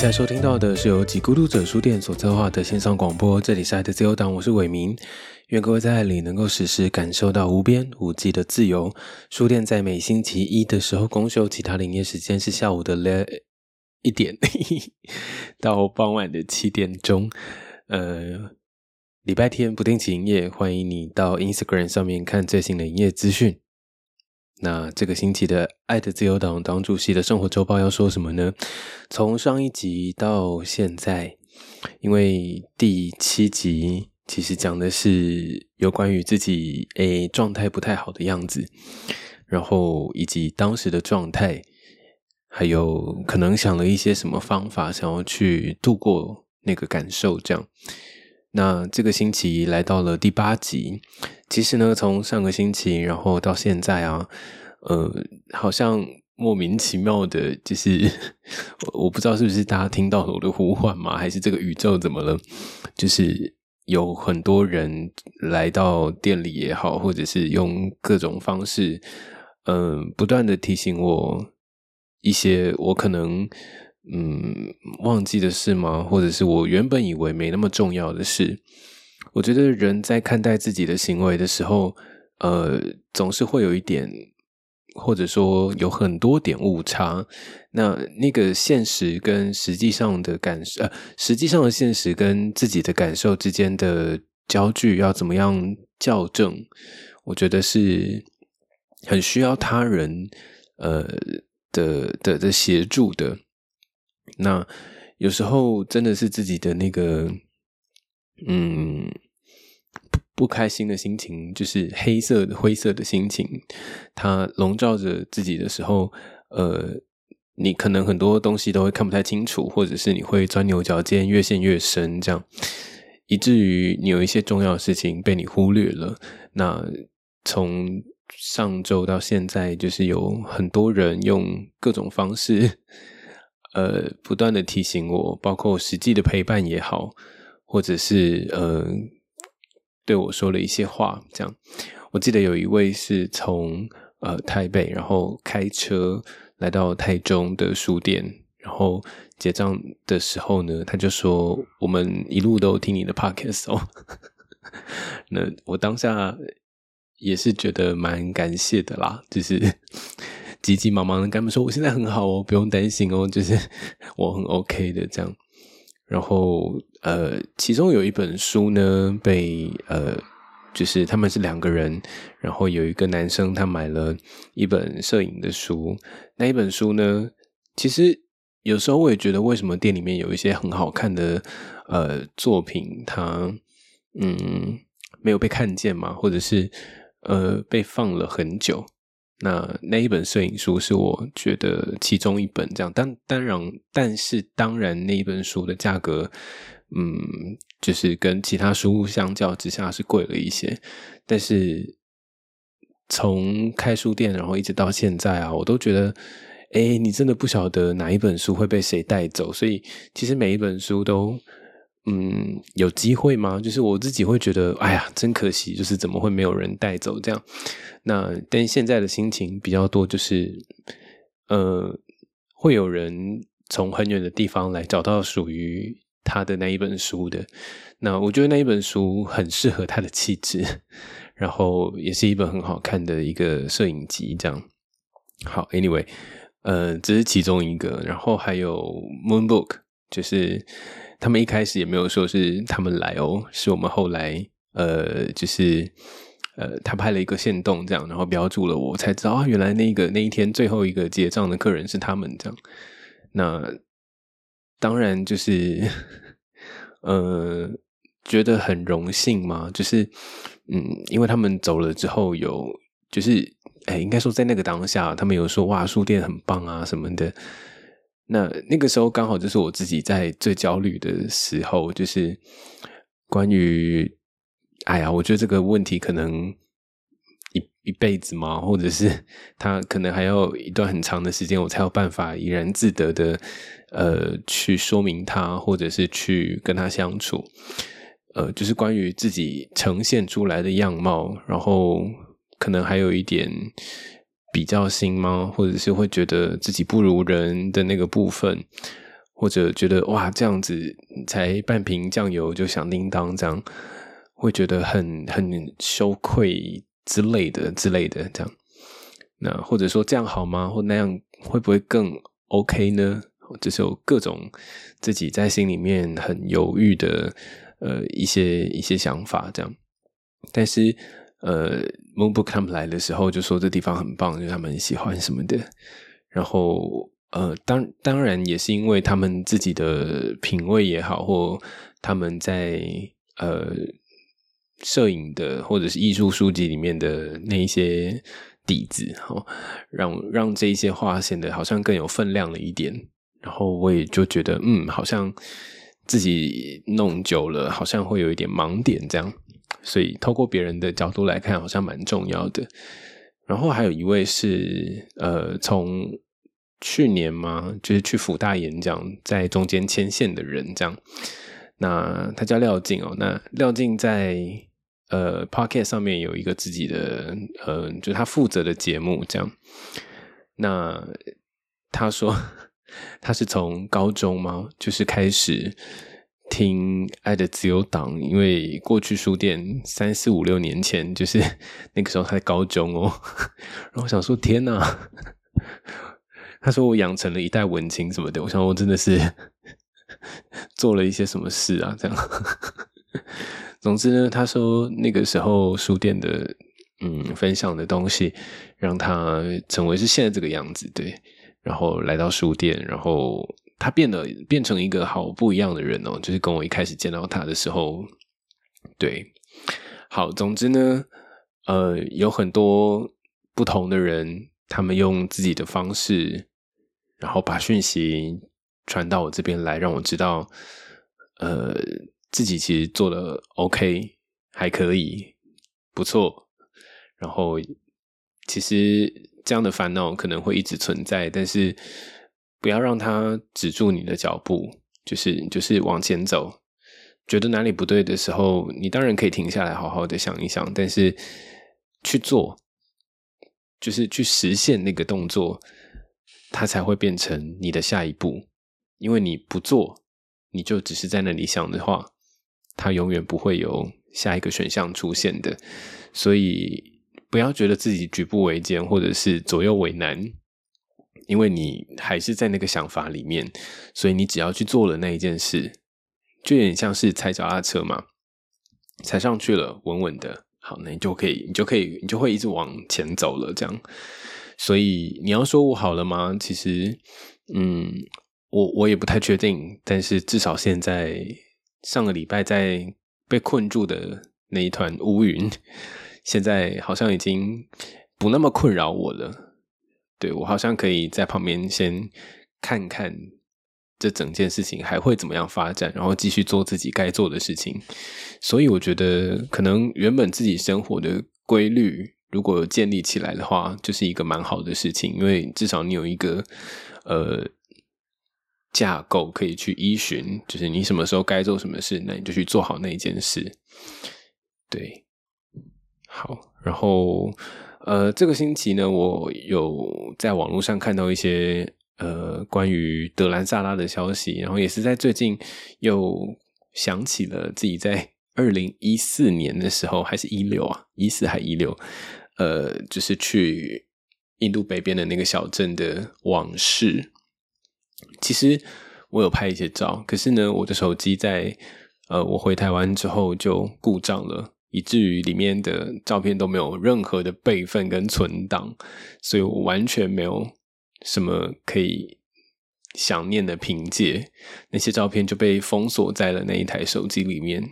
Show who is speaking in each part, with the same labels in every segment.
Speaker 1: 在收听到的是由几孤独者书店所策划的线上广播，这里是爱的自由党，我是伟明。愿各位在爱里能够时时感受到无边无际的自由。书店在每星期一的时候公休，其他营业时间是下午的两 一点到傍晚的七点钟。呃，礼拜天不定期营业，欢迎你到 Instagram 上面看最新的营业资讯。那这个星期的爱的自由党党主席的生活周报要说什么呢？从上一集到现在，因为第七集其实讲的是有关于自己诶状态不太好的样子，然后以及当时的状态，还有可能想了一些什么方法想要去度过那个感受，这样。那这个星期来到了第八集，其实呢，从上个星期然后到现在啊，呃，好像莫名其妙的，就是 我不知道是不是大家听到了我的呼唤吗？还是这个宇宙怎么了？就是有很多人来到店里也好，或者是用各种方式，嗯，不断的提醒我一些我可能。嗯，忘记的事吗？或者是我原本以为没那么重要的事？我觉得人在看待自己的行为的时候，呃，总是会有一点，或者说有很多点误差。那那个现实跟实际上的感受，呃，实际上的现实跟自己的感受之间的焦距要怎么样校正？我觉得是很需要他人，呃的的的协助的。那有时候真的是自己的那个，嗯，不不开心的心情，就是黑色的灰色的心情，它笼罩着自己的时候，呃，你可能很多东西都会看不太清楚，或者是你会钻牛角尖，越陷越深，这样，以至于你有一些重要的事情被你忽略了。那从上周到现在，就是有很多人用各种方式。呃，不断的提醒我，包括实际的陪伴也好，或者是呃，对我说了一些话，这样。我记得有一位是从呃台北，然后开车来到台中的书店，然后结账的时候呢，他就说：“我们一路都听你的 podcast 哦。”那我当下也是觉得蛮感谢的啦，就是。急急忙忙的跟他们说：“我现在很好哦，不用担心哦，就是 我很 OK 的这样。”然后呃，其中有一本书呢，被呃，就是他们是两个人，然后有一个男生他买了一本摄影的书。那一本书呢，其实有时候我也觉得，为什么店里面有一些很好看的呃作品，它嗯没有被看见嘛，或者是呃被放了很久。那那一本摄影书是我觉得其中一本这样，但当然，但是当然那一本书的价格，嗯，就是跟其他书相较之下是贵了一些。但是从开书店然后一直到现在啊，我都觉得，哎，你真的不晓得哪一本书会被谁带走，所以其实每一本书都。嗯，有机会吗？就是我自己会觉得，哎呀，真可惜，就是怎么会没有人带走这样？那但现在的心情比较多，就是呃，会有人从很远的地方来找到属于他的那一本书的。那我觉得那一本书很适合他的气质，然后也是一本很好看的一个摄影集。这样好，Anyway，呃，这是其中一个，然后还有 Moon Book，就是。他们一开始也没有说是他们来哦，是我们后来呃，就是呃，他拍了一个线动这样，然后标注了我，才知道啊，原来那个那一天最后一个结账的客人是他们这样。那当然就是 呃，觉得很荣幸嘛，就是嗯，因为他们走了之后，有就是哎，应该说在那个当下，他们有说哇，书店很棒啊什么的。那那个时候刚好就是我自己在最焦虑的时候，就是关于，哎呀，我觉得这个问题可能一一辈子嘛，或者是 他可能还要一段很长的时间，我才有办法怡然自得的，呃，去说明他，或者是去跟他相处，呃，就是关于自己呈现出来的样貌，然后可能还有一点。比较心吗？或者是会觉得自己不如人的那个部分，或者觉得哇这样子才半瓶酱油就响叮当这样，会觉得很很羞愧之类的之类的这样。那或者说这样好吗？或那样会不会更 OK 呢？就是有各种自己在心里面很犹豫的呃一些一些想法这样。但是呃，Moonbook 他们来的时候就说这地方很棒，就他们很喜欢什么的。然后呃，当当然也是因为他们自己的品味也好，或他们在呃摄影的或者是艺术书籍里面的那一些。底子，哈，让让这一些画显得好像更有分量了一点。然后我也就觉得，嗯，好像自己弄久了，好像会有一点盲点这样。所以透过别人的角度来看，好像蛮重要的。然后还有一位是，呃，从去年嘛，就是去福大演讲，在中间牵线的人这样。那他叫廖静哦，那廖静在。呃，Pocket 上面有一个自己的，呃，就他负责的节目这样。那他说 他是从高中吗？就是开始听《爱的自由党》，因为过去书店三四五六年前，就是那个时候他在高中哦。然后我想说，天哪！他说我养成了一代文青什么的。我想我真的是 做了一些什么事啊？这样。总之呢，他说那个时候书店的嗯分享的东西，让他成为是现在这个样子，对。然后来到书店，然后他变得变成一个好不一样的人哦，就是跟我一开始见到他的时候，对。好，总之呢，呃，有很多不同的人，他们用自己的方式，然后把讯息传到我这边来，让我知道，呃。自己其实做的 OK，还可以，不错。然后，其实这样的烦恼可能会一直存在，但是不要让它止住你的脚步，就是就是往前走。觉得哪里不对的时候，你当然可以停下来，好好的想一想，但是去做，就是去实现那个动作，它才会变成你的下一步。因为你不做，你就只是在那里想的话。它永远不会有下一个选项出现的，所以不要觉得自己举步维艰或者是左右为难，因为你还是在那个想法里面，所以你只要去做了那一件事，就有点像是踩脚踏车嘛，踩上去了，稳稳的，好，那你就可以，你就可以，你就会一直往前走了，这样。所以你要说我好了吗？其实，嗯，我我也不太确定，但是至少现在。上个礼拜在被困住的那一团乌云，现在好像已经不那么困扰我了。对我好像可以在旁边先看看这整件事情还会怎么样发展，然后继续做自己该做的事情。所以我觉得，可能原本自己生活的规律如果建立起来的话，就是一个蛮好的事情，因为至少你有一个呃。架构可以去依循，就是你什么时候该做什么事，那你就去做好那一件事。对，好，然后呃，这个星期呢，我有在网络上看到一些呃关于德兰萨拉的消息，然后也是在最近又想起了自己在 二零一四年的时候，还是一六啊，一四还一六，呃，就是去印度北边的那个小镇的往事。其实我有拍一些照，可是呢，我的手机在呃，我回台湾之后就故障了，以至于里面的照片都没有任何的备份跟存档，所以我完全没有什么可以想念的凭借，那些照片就被封锁在了那一台手机里面。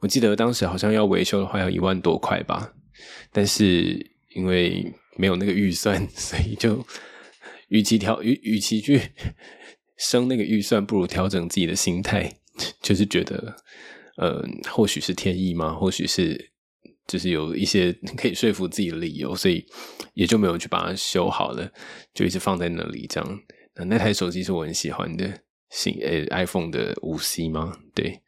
Speaker 1: 我记得当时好像要维修的话要一万多块吧，但是因为没有那个预算，所以就与其调与与其去。升那个预算，不如调整自己的心态，就是觉得，呃，或许是天意吗？或许是，就是有一些可以说服自己的理由，所以也就没有去把它修好了，就一直放在那里。这样，那那台手机是我很喜欢的，新呃 iPhone 的五 C 吗？对，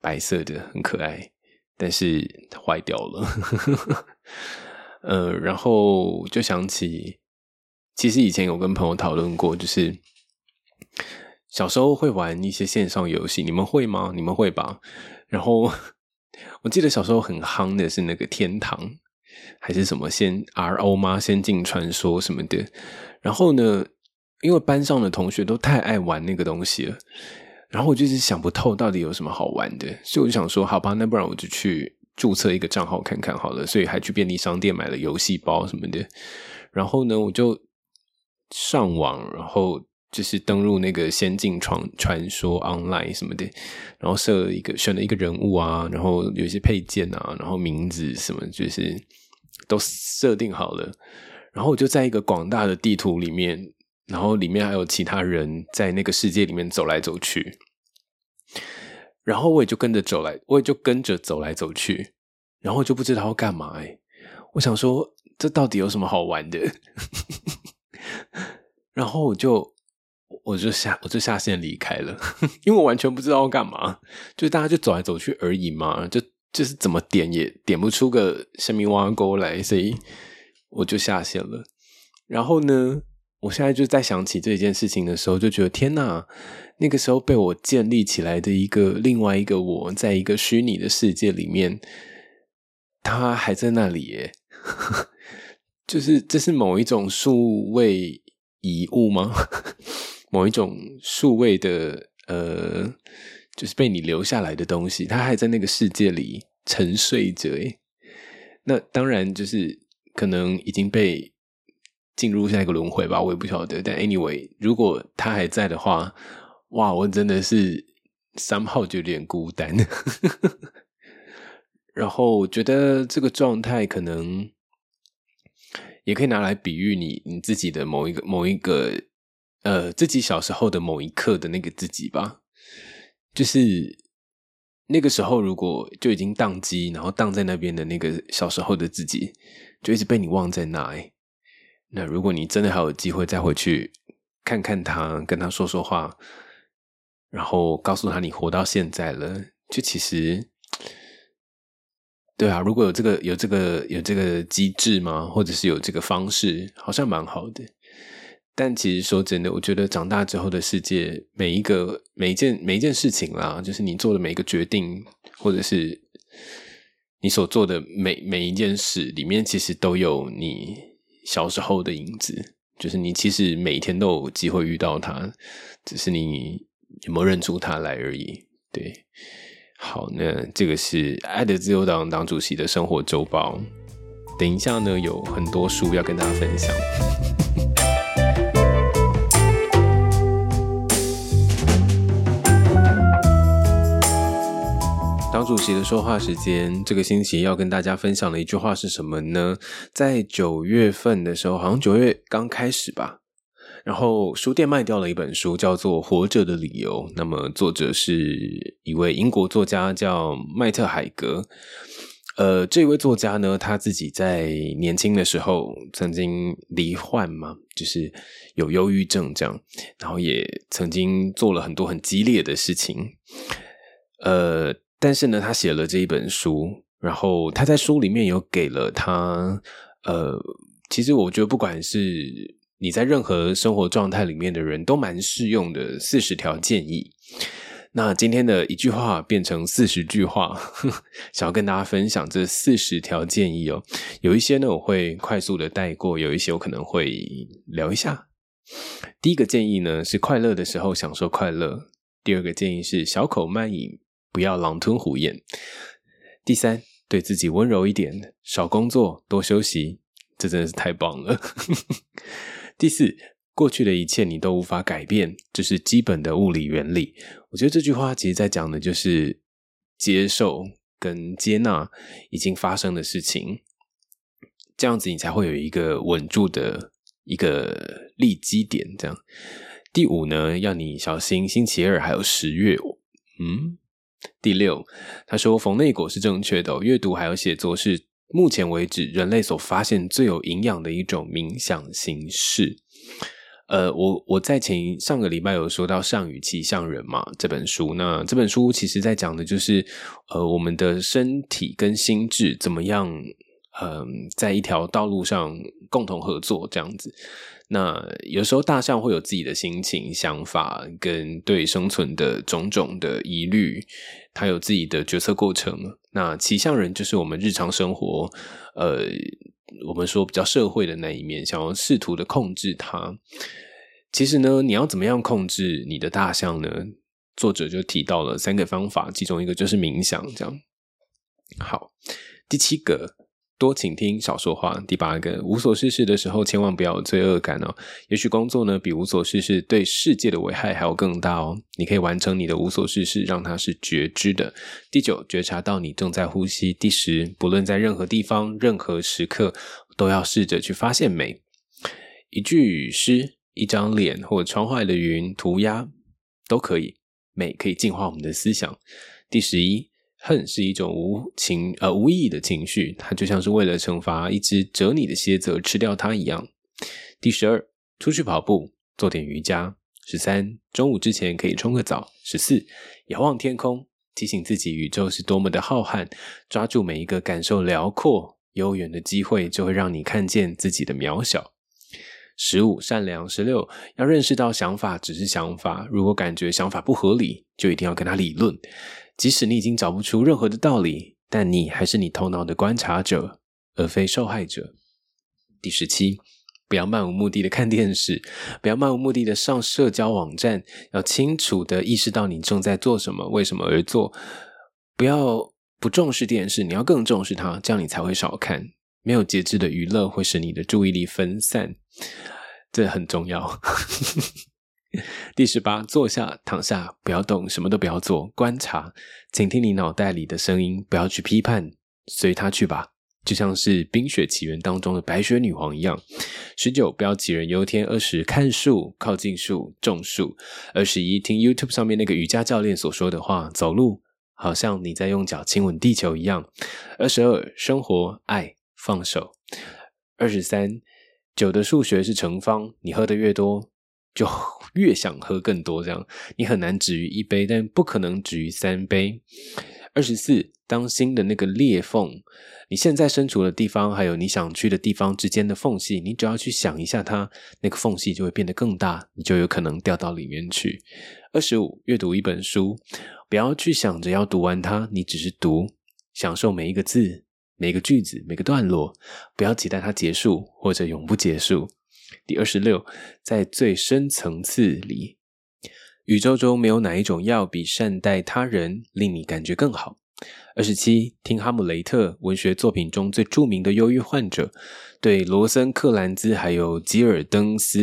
Speaker 1: 白色的很可爱，但是坏掉了。呃，然后就想起，其实以前有跟朋友讨论过，就是。小时候会玩一些线上游戏，你们会吗？你们会吧？然后我记得小时候很夯的是那个天堂，还是什么先 RO 吗？仙境传说什么的。然后呢，因为班上的同学都太爱玩那个东西了，然后我就是想不透到底有什么好玩的，所以我就想说，好吧，那不然我就去注册一个账号看看好了。所以还去便利商店买了游戏包什么的。然后呢，我就上网，然后。就是登录那个《仙境传传说 Online》什么的，然后设了一个选了一个人物啊，然后有一些配件啊，然后名字什么，就是都设定好了。然后我就在一个广大的地图里面，然后里面还有其他人在那个世界里面走来走去，然后我也就跟着走来，我也就跟着走来走去，然后就不知道要干嘛哎。我想说，这到底有什么好玩的？然后我就。我就下我就下线离开了，因为我完全不知道要干嘛，就大家就走来走去而已嘛，就就是怎么点也点不出个生命挖沟来，所以我就下线了。然后呢，我现在就在想起这件事情的时候，就觉得天哪，那个时候被我建立起来的一个另外一个我，在一个虚拟的世界里面，他还在那里耶，就是这是某一种数位遗物吗？某一种数位的呃，就是被你留下来的东西，它还在那个世界里沉睡着。那当然就是可能已经被进入下一个轮回吧，我也不晓得。但 anyway，如果它还在的话，哇，我真的是三号就有点孤单。然后我觉得这个状态可能也可以拿来比喻你你自己的某一个某一个。呃，自己小时候的某一刻的那个自己吧，就是那个时候，如果就已经宕机，然后宕在那边的那个小时候的自己，就一直被你忘在那。那如果你真的还有机会再回去看看他，跟他说说话，然后告诉他你活到现在了，就其实，对啊，如果有这个有这个有这个机制吗？或者是有这个方式，好像蛮好的。但其实说真的，我觉得长大之后的世界，每一个每一件每一件事情啦，就是你做的每一个决定，或者是你所做的每每一件事里面，其实都有你小时候的影子。就是你其实每天都有机会遇到他，只是你有没有认出他来而已。对，好，那这个是爱的自由党党主席的生活周报。等一下呢，有很多书要跟大家分享。主席的说话时间，这个星期要跟大家分享的一句话是什么呢？在九月份的时候，好像九月刚开始吧，然后书店卖掉了一本书，叫做《活着的理由》。那么作者是一位英国作家，叫麦特海格。呃，这位作家呢，他自己在年轻的时候曾经罹患嘛，就是有忧郁症这样，然后也曾经做了很多很激烈的事情，呃。但是呢，他写了这一本书，然后他在书里面有给了他，呃，其实我觉得不管是你在任何生活状态里面的人都蛮适用的四十条建议。那今天的一句话变成四十句话，想要跟大家分享这四十条建议哦。有一些呢我会快速的带过，有一些我可能会聊一下。第一个建议呢是快乐的时候享受快乐，第二个建议是小口慢饮。不要狼吞虎咽。第三，对自己温柔一点，少工作，多休息，这真的是太棒了。第四，过去的一切你都无法改变，这是基本的物理原理。我觉得这句话其实在讲的就是接受跟接纳已经发生的事情，这样子你才会有一个稳住的一个立基点。这样，第五呢，要你小心星期二还有十月，嗯。第六，他说冯内果是正确的。阅读还有写作是目前为止人类所发现最有营养的一种冥想形式。呃，我我在前上个礼拜有说到《上与其象人》嘛这本书，那这本书其实在讲的就是呃我们的身体跟心智怎么样嗯，在一条道路上共同合作这样子。那有时候大象会有自己的心情、想法跟对生存的种种的疑虑，它有自己的决策过程。那骑象人就是我们日常生活，呃，我们说比较社会的那一面，想要试图的控制它。其实呢，你要怎么样控制你的大象呢？作者就提到了三个方法，其中一个就是冥想。这样好，第七个。多倾听，少说话。第八个，无所事事的时候，千万不要有罪恶感哦。也许工作呢，比无所事事对世界的危害还要更大哦。你可以完成你的无所事事，让它是觉知的。第九，觉察到你正在呼吸。第十，不论在任何地方、任何时刻，都要试着去发现美。一句诗、一张脸或窗外的云涂鸦都可以。美可以净化我们的思想。第十一。恨是一种无情呃无意义的情绪，它就像是为了惩罚一只蛰你的蝎子而吃掉它一样。第十二，出去跑步，做点瑜伽。十三，中午之前可以冲个澡。十四，遥望天空，提醒自己宇宙是多么的浩瀚，抓住每一个感受辽阔悠远的机会，就会让你看见自己的渺小。十五，善良。十六，要认识到想法只是想法，如果感觉想法不合理，就一定要跟他理论。即使你已经找不出任何的道理，但你还是你头脑的观察者，而非受害者。第十七，不要漫无目的的看电视，不要漫无目的的上社交网站，要清楚的意识到你正在做什么，为什么而做。不要不重视电视，你要更重视它，这样你才会少看。没有节制的娱乐会使你的注意力分散，这很重要。第十八，坐下，躺下，不要动，什么都不要做，观察，请听你脑袋里的声音，不要去批判，随他去吧，就像是《冰雪奇缘》当中的白雪女王一样。十九，不要杞人忧天；二十，看树，靠近树，种树；二十一，听 YouTube 上面那个瑜伽教练所说的话，走路好像你在用脚亲吻地球一样。二十二，生活，爱，放手。二十三，酒的数学是乘方，你喝的越多。就越想喝更多，这样你很难止于一杯，但不可能止于三杯。二十四，当心的那个裂缝，你现在身处的地方，还有你想去的地方之间的缝隙，你只要去想一下它，那个缝隙就会变得更大，你就有可能掉到里面去。二十五，阅读一本书，不要去想着要读完它，你只是读，享受每一个字、每个句子、每个段落，不要期待它结束或者永不结束。第二十六，在最深层次里，宇宙中没有哪一种药比善待他人令你感觉更好。二十七，听哈姆雷特文学作品中最著名的忧郁患者对罗森克兰兹还有吉尔登斯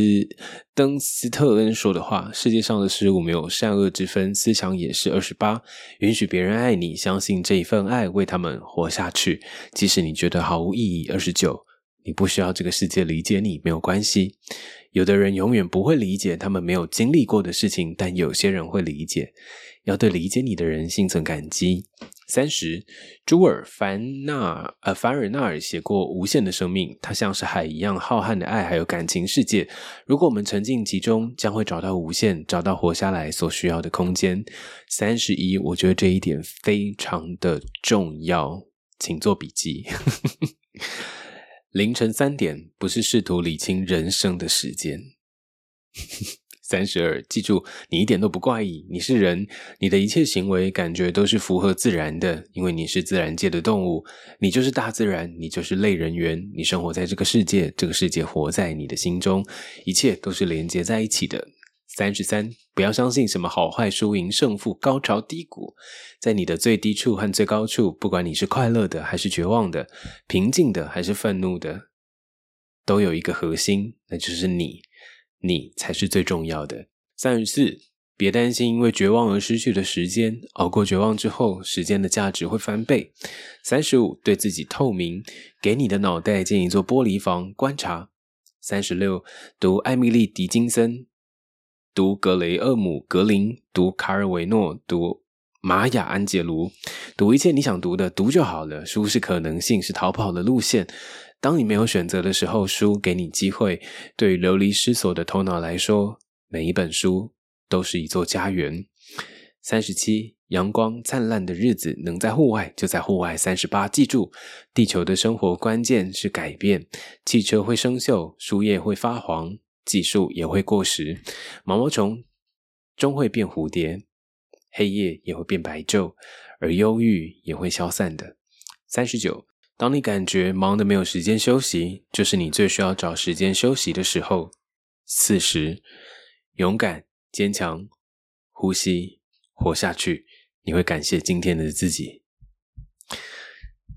Speaker 1: 登斯特恩说的话：世界上的事物没有善恶之分，思想也是。二十八，允许别人爱你，相信这一份爱为他们活下去，即使你觉得毫无意义。二十九。你不需要这个世界理解你，没有关系。有的人永远不会理解他们没有经历过的事情，但有些人会理解。要对理解你的人心存感激。三十，朱尔凡纳呃凡尔纳尔写过《无限的生命》，它像是海一样浩瀚的爱，还有感情世界。如果我们沉浸其中，将会找到无限，找到活下来所需要的空间。三十一，我觉得这一点非常的重要，请做笔记。凌晨三点不是试图理清人生的时间。三十二，记住，你一点都不怪异，你是人，你的一切行为感觉都是符合自然的，因为你是自然界的动物，你就是大自然，你就是类人猿，你生活在这个世界，这个世界活在你的心中，一切都是连接在一起的。三十三，不要相信什么好坏、输赢、胜负、高潮低谷，在你的最低处和最高处，不管你是快乐的还是绝望的，平静的还是愤怒的，都有一个核心，那就是你，你才是最重要的。三十四，别担心因为绝望而失去的时间，熬过绝望之后，时间的价值会翻倍。三十五，对自己透明，给你的脑袋建一座玻璃房，观察。三十六，读艾米丽·狄金森。读格雷厄姆·格林，读卡尔维诺，读玛雅·安杰卢，读一切你想读的，读就好了。书是可能性，是逃跑的路线。当你没有选择的时候，书给你机会。对于流离失所的头脑来说，每一本书都是一座家园。三十七，阳光灿烂的日子，能在户外就在户外。三十八，记住，地球的生活关键是改变。汽车会生锈，树叶会发黄，技术也会过时，毛毛虫终会变蝴蝶，黑夜也会变白昼，而忧郁也会消散的。三十九，当你感觉忙的没有时间休息，就是你最需要找时间休息的时候。四十，勇敢坚强，呼吸活下去。你会感谢今天的自己。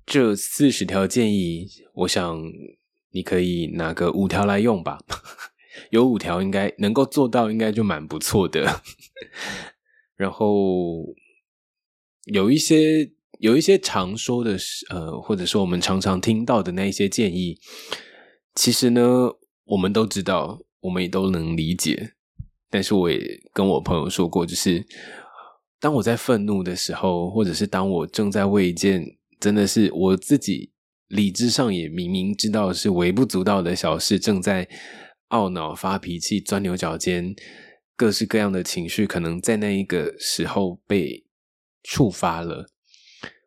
Speaker 1: 这四十条建议，我想你可以拿个五条来用吧。有五条应该能够做到，应该就蛮不错的。然后有一些有一些常说的，呃，或者说我们常常听到的那一些建议，其实呢，我们都知道，我们也都能理解。但是我也跟我朋友说过，就是。当我在愤怒的时候，或者是当我正在为一件真的是我自己理智上也明明知道是微不足道的小事，正在懊恼、发脾气、钻牛角尖，各式各样的情绪，可能在那一个时候被触发了，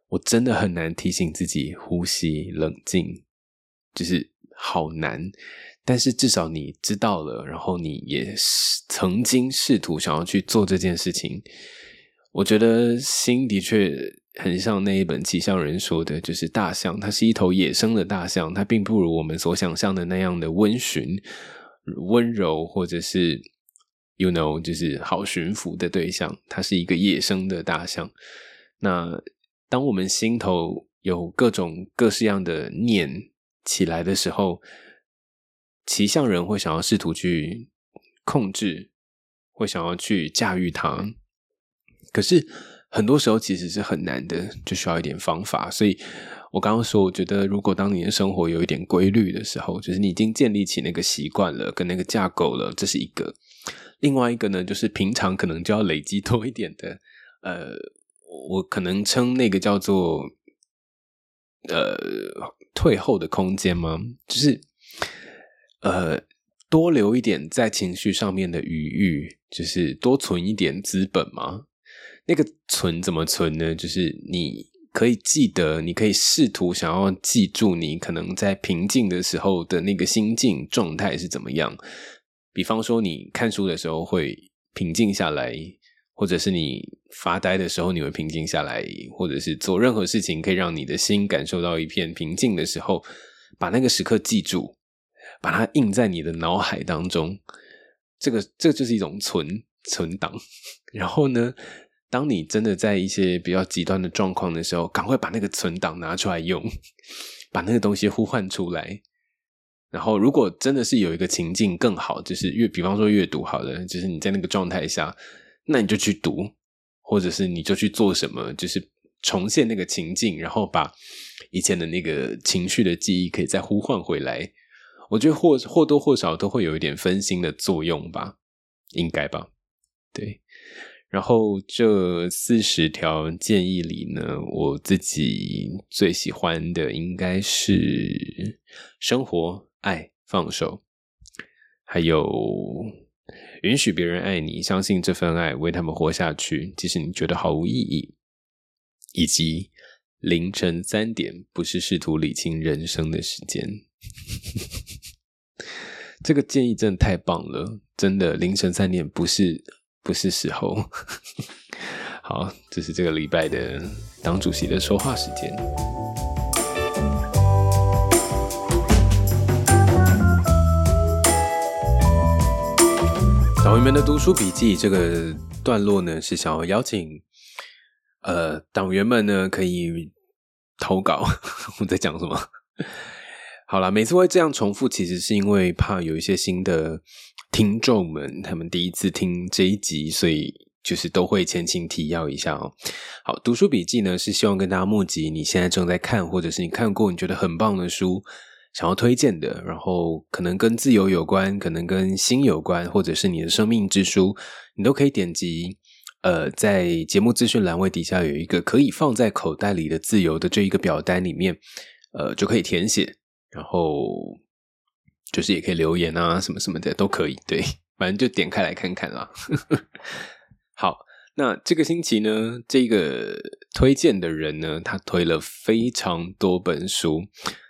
Speaker 1: 我真的很难提醒自己呼吸、冷静，就是好难。但是至少你知道了，然后你也曾经试图想要去做这件事情。我觉得心的确很像那一本《骑象人》说的，就是大象，它是一头野生的大象，它并不如我们所想象的那样的温驯、温柔，或者是 you know，就是好驯服的对象。它是一个野生的大象。那当我们心头有各种各式样的念起来的时候，骑象人会想要试图去控制，会想要去驾驭它。可是很多时候其实是很难的，就需要一点方法。所以我刚刚说，我觉得如果当你的生活有一点规律的时候，就是你已经建立起那个习惯了，跟那个架构了，这是一个。另外一个呢，就是平常可能就要累积多一点的，呃，我可能称那个叫做呃退后的空间吗？就是呃多留一点在情绪上面的余裕，就是多存一点资本吗。那个存怎么存呢？就是你可以记得，你可以试图想要记住你可能在平静的时候的那个心境状态是怎么样。比方说，你看书的时候会平静下来，或者是你发呆的时候你会平静下来，或者是做任何事情可以让你的心感受到一片平静的时候，把那个时刻记住，把它印在你的脑海当中。这个这就是一种存存档。然后呢？当你真的在一些比较极端的状况的时候，赶快把那个存档拿出来用，把那个东西呼唤出来。然后，如果真的是有一个情境更好，就是阅，比方说阅读，好了，就是你在那个状态下，那你就去读，或者是你就去做什么，就是重现那个情境，然后把以前的那个情绪的记忆可以再呼唤回来。我觉得或或多或少都会有一点分心的作用吧，应该吧？然后这四十条建议里呢，我自己最喜欢的应该是生活、爱、放手，还有允许别人爱你，相信这份爱，为他们活下去，即使你觉得毫无意义，以及凌晨三点不是试图理清人生的时间。这个建议真的太棒了，真的凌晨三点不是。不是时候。好，这是这个礼拜的党主席的说话时间。党员们的读书笔记这个段落呢，是想要邀请呃党员们呢可以投稿。我在讲什么？好了，每次会这样重复，其实是因为怕有一些新的。听众们，他们第一次听这一集，所以就是都会前情提要一下哦。好，读书笔记呢是希望跟大家募集你现在正在看，或者是你看过你觉得很棒的书，想要推荐的，然后可能跟自由有关，可能跟心有关，或者是你的生命之书，你都可以点击呃，在节目资讯栏位底下有一个可以放在口袋里的自由的这一个表单里面，呃，就可以填写，然后。就是也可以留言啊，什么什么的都可以，对，反正就点开来看看啦。好，那这个星期呢，这个推荐的人呢，他推了非常多本书。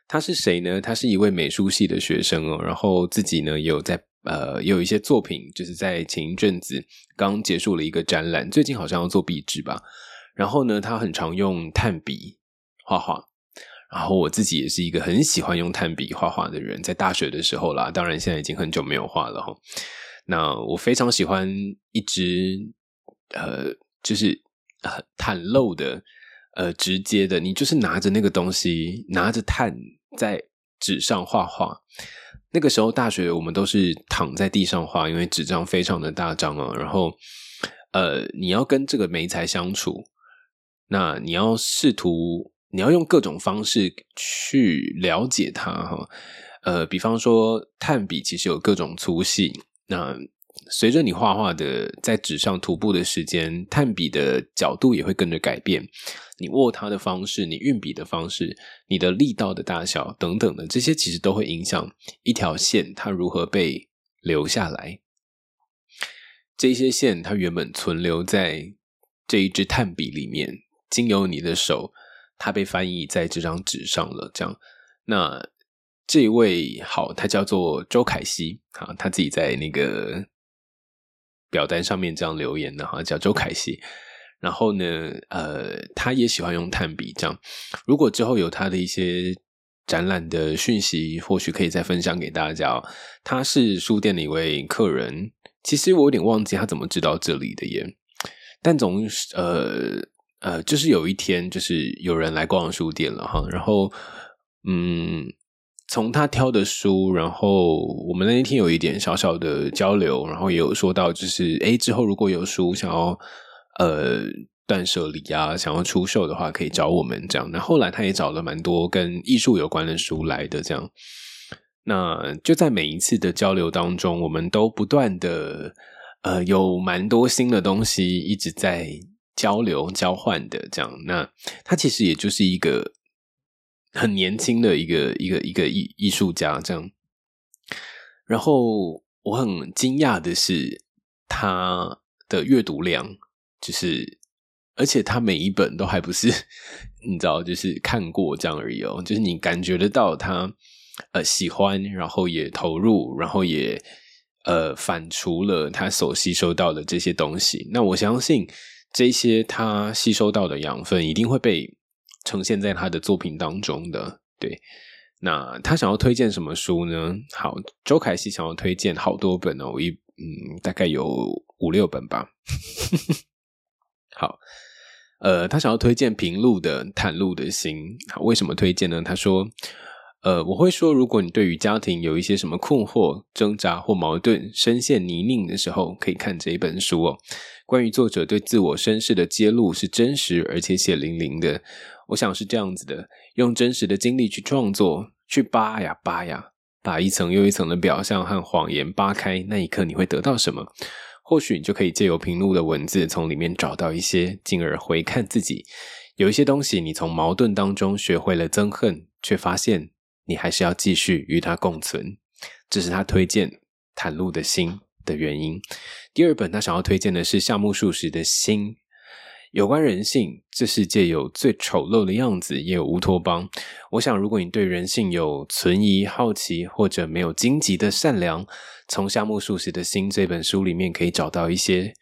Speaker 1: 他是谁呢？他是一位美术系的学生哦，然后自己呢有在呃有一些作品，就是在前一阵子刚结束了一个展览，最近好像要做壁纸吧。然后呢，他很常用炭笔画画。然后我自己也是一个很喜欢用炭笔画画的人，在大学的时候啦，当然现在已经很久没有画了哈。那我非常喜欢一支呃，就是很坦露的呃直接的，你就是拿着那个东西，拿着炭在纸上画画。那个时候大学我们都是躺在地上画，因为纸张非常的大张啊。然后呃，你要跟这个媒材相处，那你要试图。你要用各种方式去了解它，哈，呃，比方说炭笔其实有各种粗细，那随着你画画的在纸上涂布的时间，炭笔的角度也会跟着改变，你握它的方式，你运笔的方式，你的力道的大小等等的，这些其实都会影响一条线它如何被留下来。这些线它原本存留在这一支炭笔里面，经由你的手。他被翻译在这张纸上了，这样。那这位好，他叫做周凯西啊，他自己在那个表单上面这样留言的哈，叫周凯西。然后呢，呃，他也喜欢用炭笔，这样。如果之后有他的一些展览的讯息，或许可以再分享给大家。他是书店的一位客人，其实我有点忘记他怎么知道这里的耶，但总呃。呃，就是有一天，就是有人来逛书店了哈，然后，嗯，从他挑的书，然后我们那一天有一点小小的交流，然后也有说到，就是哎，之后如果有书想要呃断舍离啊，想要出售的话，可以找我们这样。那后来他也找了蛮多跟艺术有关的书来的，这样。那就在每一次的交流当中，我们都不断的呃有蛮多新的东西一直在。交流交换的这样，那他其实也就是一个很年轻的一个一个一个艺艺术家这样。然后我很惊讶的是他的阅读量，就是而且他每一本都还不是你知道，就是看过这样而已哦，就是你感觉得到他呃喜欢，然后也投入，然后也呃反刍了他所吸收到的这些东西。那我相信。这些他吸收到的养分一定会被呈现在他的作品当中的。对，那他想要推荐什么书呢？好，周凯西想要推荐好多本哦，一嗯，大概有五六本吧。好，呃，他想要推荐平路的《袒露的心》。好，为什么推荐呢？他说。呃，我会说，如果你对于家庭有一些什么困惑、挣扎或矛盾，深陷泥泞的时候，可以看这一本书哦。关于作者对自我身世的揭露是真实而且血淋淋的。我想是这样子的：用真实的经历去创作，去扒呀扒呀，把一层又一层的表象和谎言扒开。那一刻，你会得到什么？或许你就可以借由平路的文字，从里面找到一些，进而回看自己。有一些东西，你从矛盾当中学会了憎恨，却发现。你还是要继续与它共存，这是他推荐袒露的心的原因。第二本他想要推荐的是夏目漱石的心，有关人性，这世界有最丑陋的样子，也有乌托邦。我想，如果你对人性有存疑、好奇，或者没有荆棘的善良，从夏目漱石的心这本书里面可以找到一些。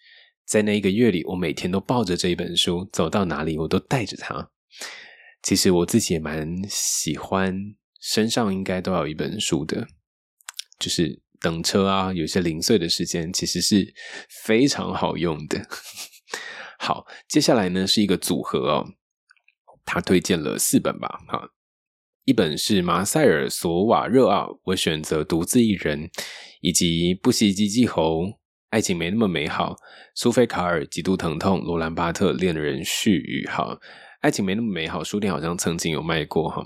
Speaker 1: 在那一个月里，我每天都抱着这一本书，走到哪里我都带着它。其实我自己也蛮喜欢。身上应该都有一本书的，就是等车啊，有些零碎的时间，其实是非常好用的。好，接下来呢是一个组合哦，他推荐了四本吧，哈，一本是马塞尔·索瓦热奥，我选择独自一人，以及不惜鸡鸡猴，爱情没那么美好，苏菲卡尔极度疼痛，罗兰巴特恋人絮语，好，爱情没那么美好，书店好像曾经有卖过哈。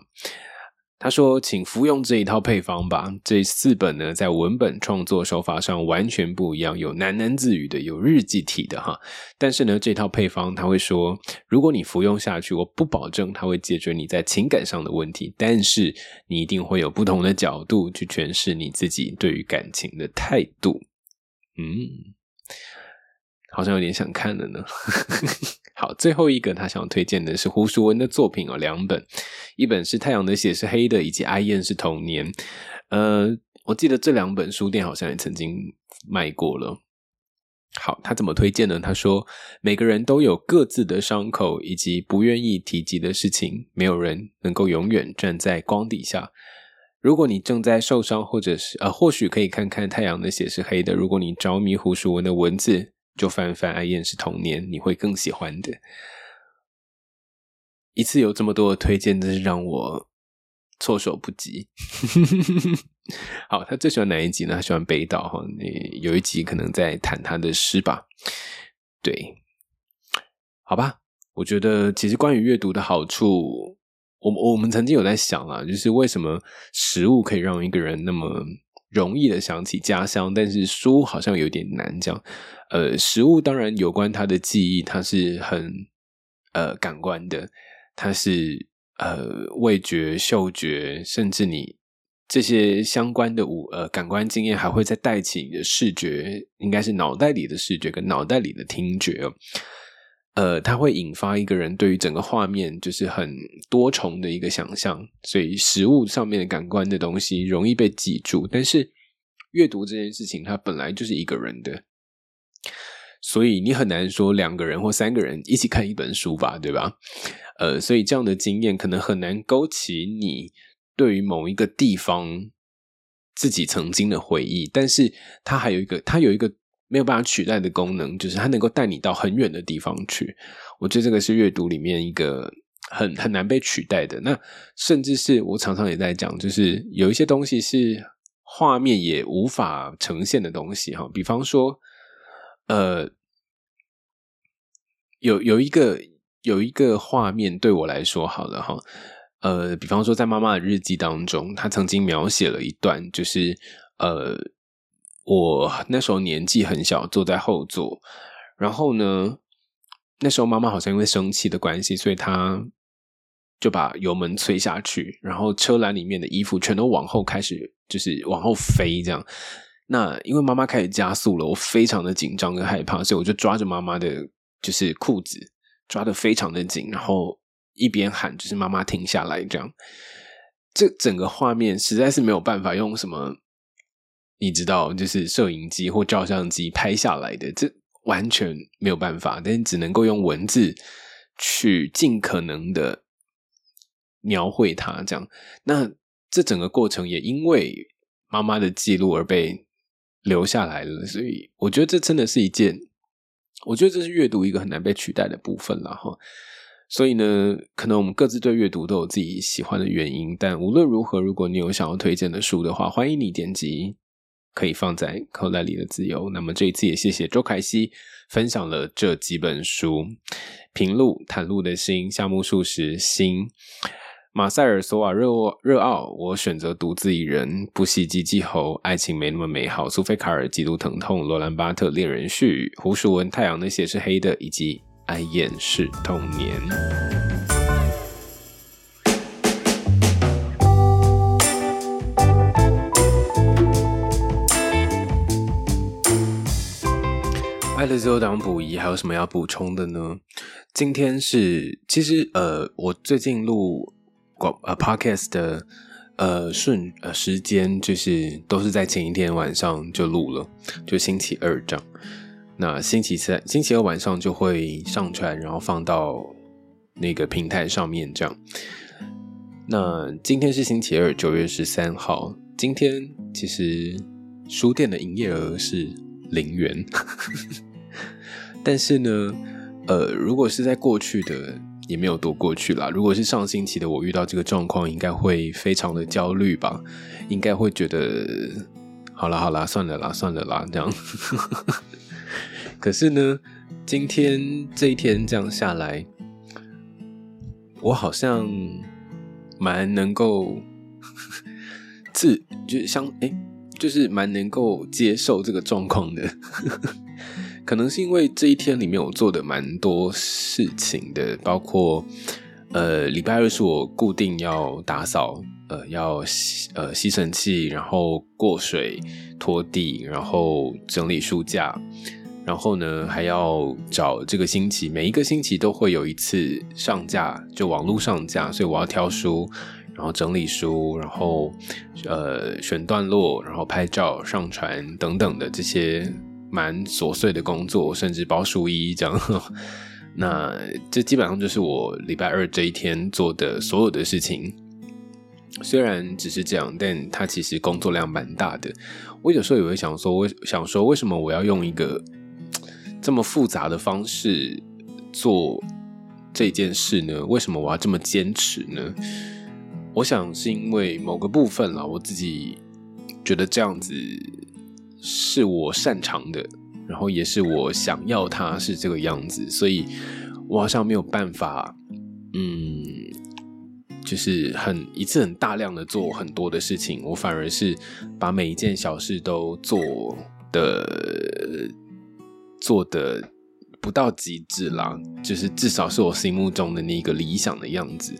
Speaker 1: 他说：“请服用这一套配方吧。这四本呢，在文本创作手法上完全不一样，有喃喃自语的，有日记体的哈。但是呢，这套配方他会说，如果你服用下去，我不保证它会解决你在情感上的问题，但是你一定会有不同的角度去诠释你自己对于感情的态度。嗯，好像有点想看了呢。好，最后一个他想推荐的是胡淑文的作品哦，两本，一本是《太阳的血是黑的》，以及《哀燕是童年》。呃，我记得这两本书店好像也曾经卖过了。好，他怎么推荐呢？他说，每个人都有各自的伤口以及不愿意提及的事情，没有人能够永远站在光底下。如果你正在受伤，或者是呃，或许可以看看《太阳的血是黑的》。如果你着迷胡淑文的文字，就翻翻《爱燕是童年》，你会更喜欢的。一次有这么多的推荐，真是让我措手不及。好，他最喜欢哪一集呢？他喜欢北岛哈。那有一集可能在谈他的诗吧。对，好吧。我觉得其实关于阅读的好处，我我们曾经有在想啊，就是为什么食物可以让一个人那么容易的想起家乡，但是书好像有点难这样。呃，食物当然有关他的记忆，它是很呃感官的，它是呃味觉、嗅觉，甚至你。这些相关的五呃感官经验还会再带起你的视觉，应该是脑袋里的视觉跟脑袋里的听觉哦。呃，它会引发一个人对于整个画面就是很多重的一个想象，所以食物上面的感官的东西容易被记住。但是阅读这件事情，它本来就是一个人的，所以你很难说两个人或三个人一起看一本书吧，对吧？呃，所以这样的经验可能很难勾起你。对于某一个地方自己曾经的回忆，但是它还有一个，它有一个没有办法取代的功能，就是它能够带你到很远的地方去。我觉得这个是阅读里面一个很很难被取代的。那甚至是我常常也在讲，就是有一些东西是画面也无法呈现的东西哈。比方说，呃，有有一个有一个画面对我来说好了哈。呃，比方说，在妈妈的日记当中，她曾经描写了一段，就是呃，我那时候年纪很小，坐在后座，然后呢，那时候妈妈好像因为生气的关系，所以她就把油门催下去，然后车篮里面的衣服全都往后开始，就是往后飞，这样。那因为妈妈开始加速了，我非常的紧张跟害怕，所以我就抓着妈妈的，就是裤子，抓的非常的紧，然后。一边喊，就是妈妈停下来，这样，这整个画面实在是没有办法用什么，你知道，就是摄影机或照相机拍下来的，这完全没有办法，但只能够用文字去尽可能的描绘它，这样。那这整个过程也因为妈妈的记录而被留下来了，所以我觉得这真的是一件，我觉得这是阅读一个很难被取代的部分了，哈。所以呢，可能我们各自对阅读都有自己喜欢的原因，但无论如何，如果你有想要推荐的书的话，欢迎你点击可以放在口袋里的自由。那么这一次也谢谢周凯西分享了这几本书：平路、袒露的心、夏目漱石、心、马塞尔·索瓦热热奥。我选择独自一人，不惜鸡鸡猴，爱情没那么美好。苏菲卡尔极度疼痛，罗兰巴特恋人絮，胡淑文太阳的血是黑的，以及。爱厌是童年。的自由党补遗，还有什么要补充的呢？今天是其实呃，我最近录广呃 podcast 的呃顺呃时间，就是都是在前一天晚上就录了，就星期二这样。那星期三、星期二晚上就会上传，然后放到那个平台上面。这样，那今天是星期二，九月十三号。今天其实书店的营业额是零元，但是呢，呃，如果是在过去的，也没有多过去啦。如果是上星期的，我遇到这个状况，应该会非常的焦虑吧？应该会觉得，好啦好啦，算了啦算了啦，这样。可是呢，今天这一天这样下来，我好像蛮能够自，就是相哎，就是蛮能够接受这个状况的。可能是因为这一天里面我做的蛮多事情的，包括呃，礼拜二是我固定要打扫，呃，要吸呃吸尘器，然后过水、拖地，然后整理书架。然后呢，还要找这个星期每一个星期都会有一次上架，就网络上架，所以我要挑书，然后整理书，然后呃选段落，然后拍照上传等等的这些蛮琐碎的工作，甚至包书衣这样。那这基本上就是我礼拜二这一天做的所有的事情。虽然只是这样，但他其实工作量蛮大的。我有时候也会想说，我想说，为什么我要用一个？这么复杂的方式做这件事呢？为什么我要这么坚持呢？我想是因为某个部分啦，我自己觉得这样子是我擅长的，然后也是我想要它是这个样子，所以我好像没有办法，嗯，就是很一次很大量的做很多的事情，我反而是把每一件小事都做的。做的不到极致啦，就是至少是我心目中的那个理想的样子。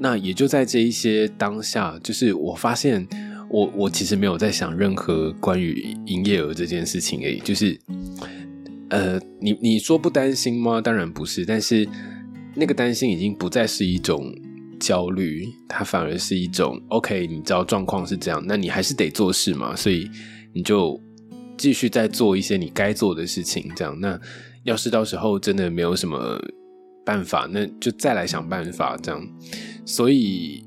Speaker 1: 那也就在这一些当下，就是我发现，我我其实没有在想任何关于营业额这件事情而已。就是，呃，你你说不担心吗？当然不是，但是那个担心已经不再是一种焦虑，它反而是一种 OK。你知道状况是这样，那你还是得做事嘛，所以你就。继续在做一些你该做的事情，这样。那要是到时候真的没有什么办法，那就再来想办法，这样。所以，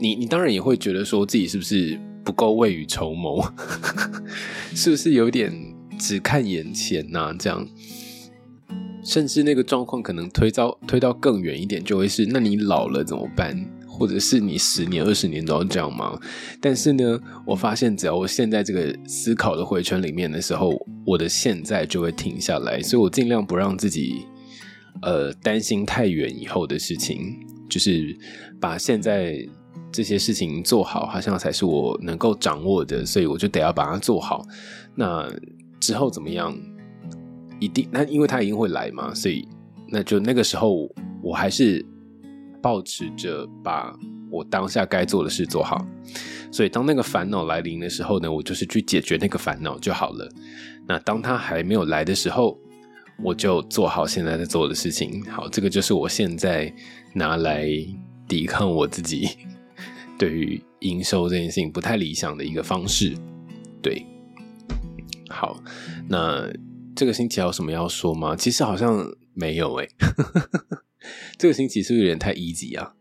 Speaker 1: 你你当然也会觉得说自己是不是不够未雨绸缪，是不是有点只看眼前呐？这样，甚至那个状况可能推到推到更远一点，就会是那你老了怎么办？或者是你十年、二十年都要这样吗？但是呢，我发现只要我现在这个思考的回圈里面的时候，我的现在就会停下来，所以我尽量不让自己呃担心太远以后的事情，就是把现在这些事情做好，好像才是我能够掌握的，所以我就得要把它做好。那之后怎么样？一定那因为它一定会来嘛，所以那就那个时候我还是。保持着把我当下该做的事做好，所以当那个烦恼来临的时候呢，我就是去解决那个烦恼就好了。那当他还没有来的时候，我就做好现在在做的事情。好，这个就是我现在拿来抵抗我自己对于营收这件事情不太理想的一个方式。对，好，那这个星期还有什么要说吗？其实好像没有诶。这个星期是不是有点太 easy 啊？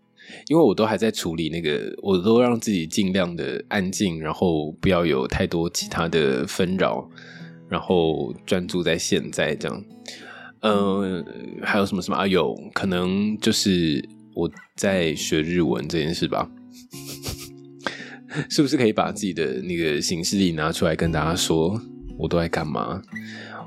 Speaker 1: 因为我都还在处理那个，我都让自己尽量的安静，然后不要有太多其他的纷扰，然后专注在现在这样。嗯，还有什么什么啊？有可能就是我在学日文这件事吧？是不是可以把自己的那个行事历拿出来跟大家说，我都在干嘛？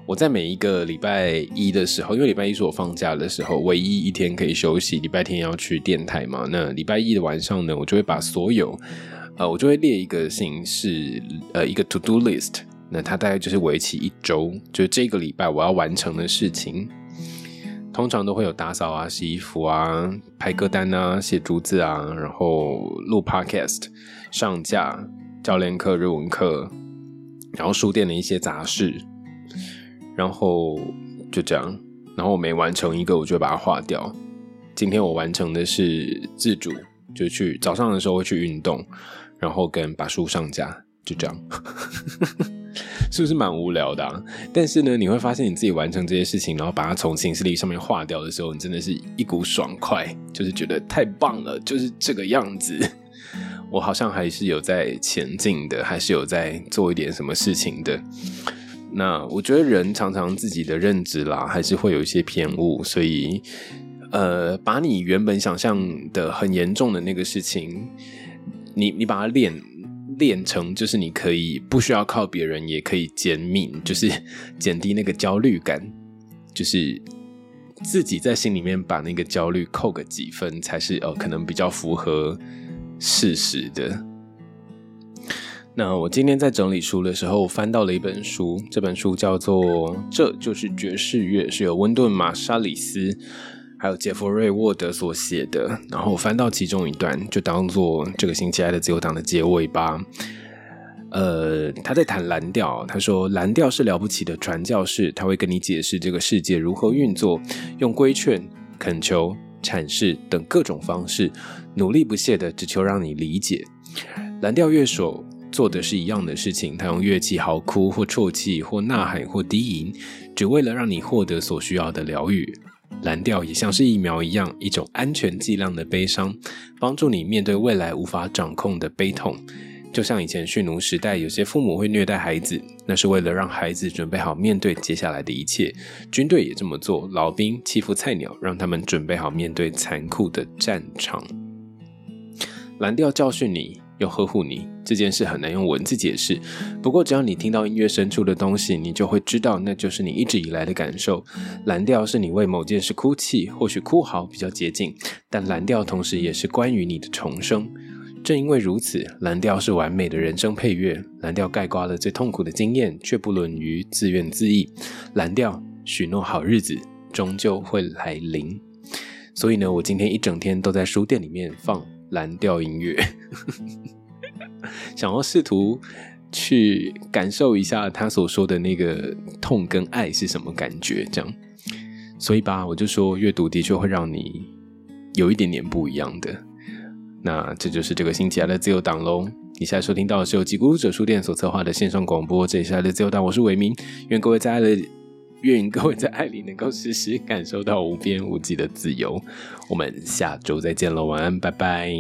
Speaker 1: 我在每一个礼拜一的时候，因为礼拜一是我放假的时候，唯一一天可以休息。礼拜天要去电台嘛，那礼拜一的晚上呢，我就会把所有，呃，我就会列一个形式，呃，一个 to do list。那它大概就是为期一周，就是这个礼拜我要完成的事情。通常都会有打扫啊、洗衣服啊、拍歌单啊、写竹子啊，然后录 podcast、上架、教练课、日文课，然后书店的一些杂事。然后就这样，然后我每完成一个，我就把它划掉。今天我完成的是自主，就去早上的时候会去运动，然后跟把书上架，就这样，是不是蛮无聊的？但是呢，你会发现你自己完成这些事情，然后把它从行事历上面划掉的时候，你真的是一股爽快，就是觉得太棒了，就是这个样子。我好像还是有在前进的，还是有在做一点什么事情的。那我觉得人常常自己的认知啦，还是会有一些偏误，所以，呃，把你原本想象的很严重的那个事情，你你把它练练成，就是你可以不需要靠别人，也可以减敏，就是减低那个焦虑感，就是自己在心里面把那个焦虑扣个几分，才是哦可能比较符合事实的。那我今天在整理书的时候，翻到了一本书，这本书叫做《这就是爵士乐》，是由温顿马沙里斯还有杰弗瑞沃德所写的。然后翻到其中一段，就当做这个星期爱的自由党的结尾吧。呃，他在谈蓝调，他说蓝调是了不起的传教士，他会跟你解释这个世界如何运作，用规劝、恳求、阐释等各种方式，努力不懈的只求让你理解。蓝调乐手做的是一样的事情，他用乐器嚎哭或啜泣或呐喊或低吟，只为了让你获得所需要的疗愈。蓝调也像是疫苗一样，一种安全剂量的悲伤，帮助你面对未来无法掌控的悲痛。就像以前驯奴时代，有些父母会虐待孩子，那是为了让孩子准备好面对接下来的一切。军队也这么做，老兵欺负菜鸟，让他们准备好面对残酷的战场。蓝调教训你，又呵护你，这件事很难用文字解释。不过，只要你听到音乐深处的东西，你就会知道，那就是你一直以来的感受。蓝调是你为某件事哭泣，或许哭嚎比较接近，但蓝调同时也是关于你的重生。正因为如此，蓝调是完美的人生配乐。蓝调盖刮了最痛苦的经验，却不沦于自怨自艾。蓝调许诺好日子终究会来临。所以呢，我今天一整天都在书店里面放蓝调音乐，想要试图去感受一下他所说的那个痛跟爱是什么感觉。这样，所以吧，我就说阅读的确会让你有一点点不一样的。那这就是这个星期来的自由党喽。你现在收听到的是由吉古者书店所策划的线上广播。这里是来的自由党，我是伟明。愿各位在爱的，愿各位在爱里能够时时感受到无边无际的自由。我们下周再见喽，晚安，拜拜。